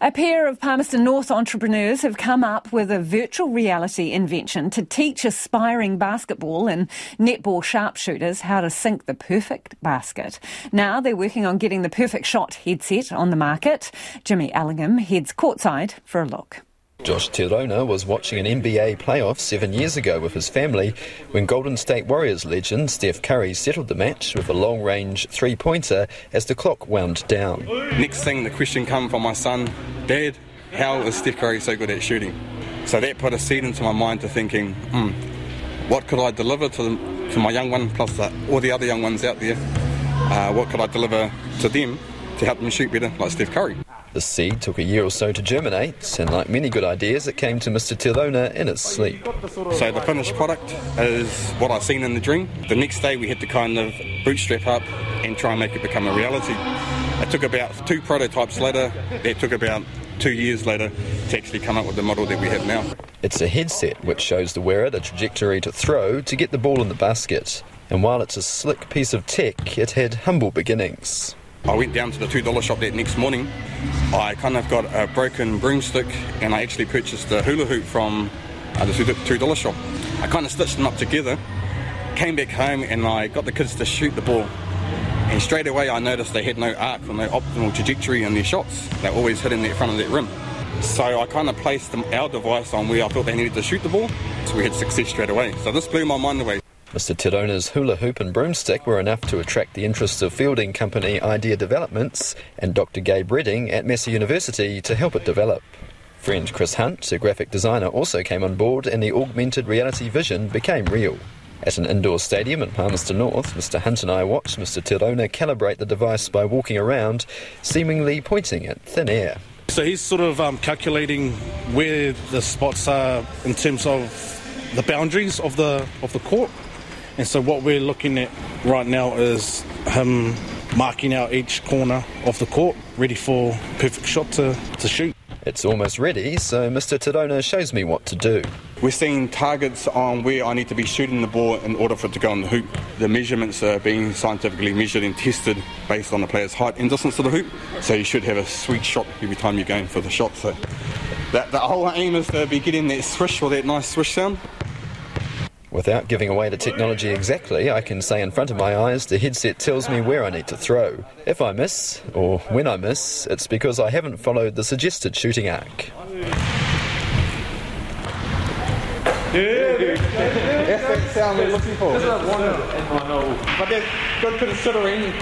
A pair of Palmerston North entrepreneurs have come up with a virtual reality invention to teach aspiring basketball and netball sharpshooters how to sink the perfect basket. Now they're working on getting the perfect shot headset on the market. Jimmy Ellingham heads courtside for a look. Josh Tirona was watching an NBA playoff seven years ago with his family when Golden State Warriors legend Steph Curry settled the match with a long range three pointer as the clock wound down. Next thing, the question came from my son Dad, how is Steph Curry so good at shooting? So that put a seed into my mind to thinking, hmm, what could I deliver to, to my young one plus the, all the other young ones out there? Uh, what could I deliver to them to help them shoot better like Steph Curry? The seed took a year or so to germinate, and like many good ideas, it came to Mr. Tilona in his sleep. So the finished product is what I've seen in the dream. The next day we had to kind of bootstrap up and try and make it become a reality. It took about two prototypes later. It took about two years later to actually come up with the model that we have now. It's a headset which shows the wearer the trajectory to throw to get the ball in the basket. And while it's a slick piece of tech, it had humble beginnings. I went down to the $2 shop that next morning. I kind of got a broken broomstick and I actually purchased a hula hoop from uh, the $2 shop. I kind of stitched them up together, came back home and I got the kids to shoot the ball. And straight away I noticed they had no arc or no optimal trajectory in their shots. They always hit in the front of that rim. So I kind of placed them, our device on where I thought they needed to shoot the ball. So we had success straight away. So this blew my mind away. Mr. Terona's hula hoop and broomstick were enough to attract the interest of fielding company Idea Developments and Dr. Gabe Redding at Massey University to help it develop. Friend Chris Hunt, a graphic designer, also came on board and the augmented reality vision became real. At an indoor stadium in Palmerston North, Mr. Hunt and I watched Mr. Terona calibrate the device by walking around, seemingly pointing at thin air. So he's sort of um, calculating where the spots are in terms of the boundaries of the of the court and so what we're looking at right now is him marking out each corner of the court, ready for perfect shot to, to shoot. It's almost ready, so Mr. Te Rona shows me what to do. We're seeing targets on where I need to be shooting the ball in order for it to go in the hoop. The measurements are being scientifically measured and tested based on the player's height and distance to the hoop. So you should have a sweet shot every time you're going for the shot. So that the whole aim is to be getting that swish or that nice swish sound. Without giving away the technology exactly, I can say in front of my eyes the headset tells me where I need to throw. If I miss, or when I miss, it's because I haven't followed the suggested shooting arc. That's the sound we're looking for. But that's good considering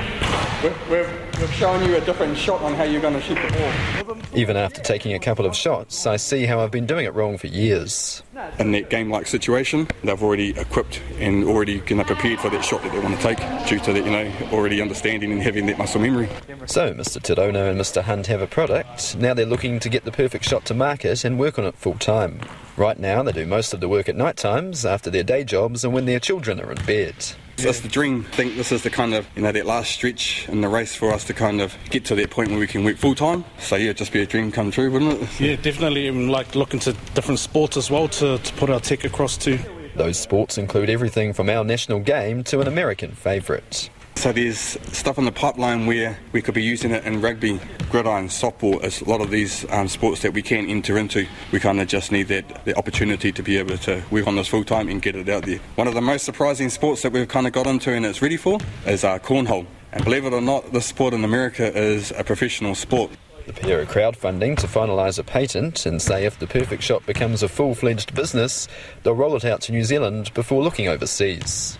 we've, we've, shown you a different shot on how you're going to shoot the ball. Even after taking a couple of shots, I see how I've been doing it wrong for years. In that game-like situation, they've already equipped and already kind of prepared for that shot that they want to take due to that, you know, already understanding and having that muscle memory. So Mr. Te Rona and Mr. Hunt have a product. Now they're looking to get the perfect shot to market and work on it full time. Right now, they do most of the work at night times, after their day jobs, and when their children are in bed. That's the dream. I think this is the kind of, you know, that last stretch in the race for us to kind of get to that point where we can work full time. So, yeah, just be a dream come true, wouldn't it? Yeah, definitely. And like looking to different sports as well to, to put our tech across to. Those sports include everything from our national game to an American favourite. So there's stuff in the pipeline where we could be using it in rugby, gridiron, softball. As a lot of these um, sports that we can enter into, we kind of just need that the opportunity to be able to work on this full time and get it out there. One of the most surprising sports that we've kind of got into and it's ready for is uh, cornhole. And believe it or not, this sport in America is a professional sport. The pair are crowdfunding to finalise a patent and say if the perfect shot becomes a full fledged business, they'll roll it out to New Zealand before looking overseas.